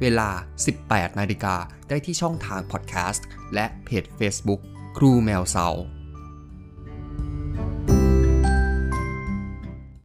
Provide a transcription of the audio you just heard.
เวลา 18 นาฬิกาได้ที่ช่องทางพอดแคสต์และเพจ Facebook ครูแมวเสา